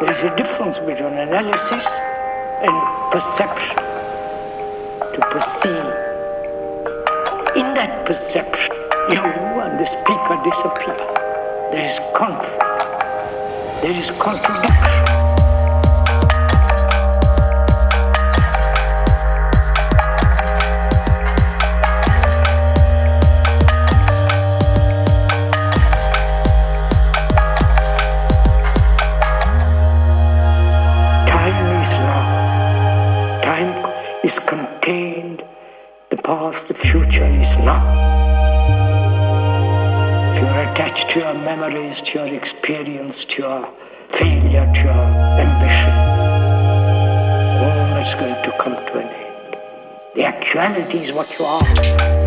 There is a difference between analysis and perception. To perceive. In that perception, you and the speaker disappear. There is conflict. There is contradiction. Is contained. The past, the future is now. If you're attached to your memories, to your experience, to your failure, to your ambition, all that's going to come to an end. The actuality is what you are.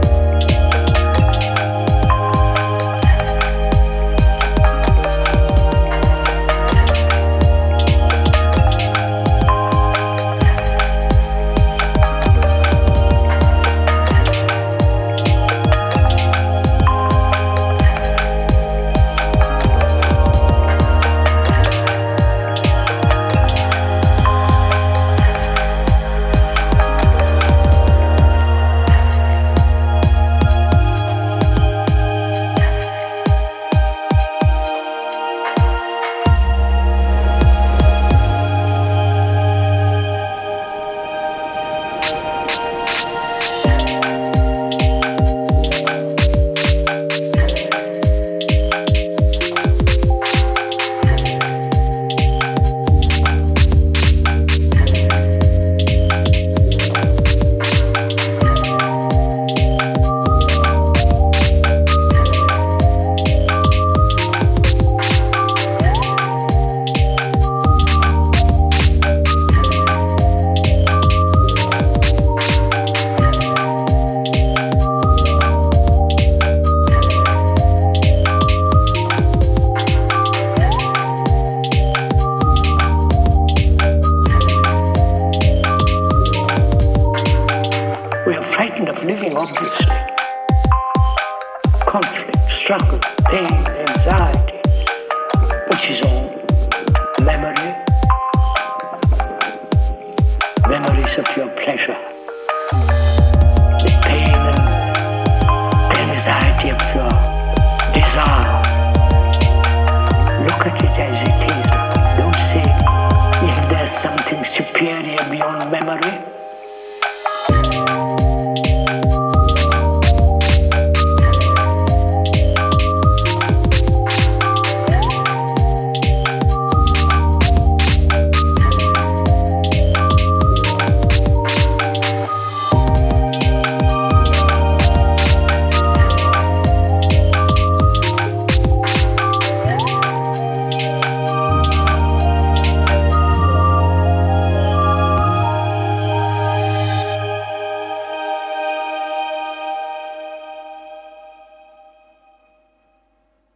We are frightened of living, obviously. Conflict, struggle, pain, anxiety, which is all memory. Memories of your pleasure. The pain and anxiety of your desire. Look at it as it is. Don't say, isn't there something superior beyond memory?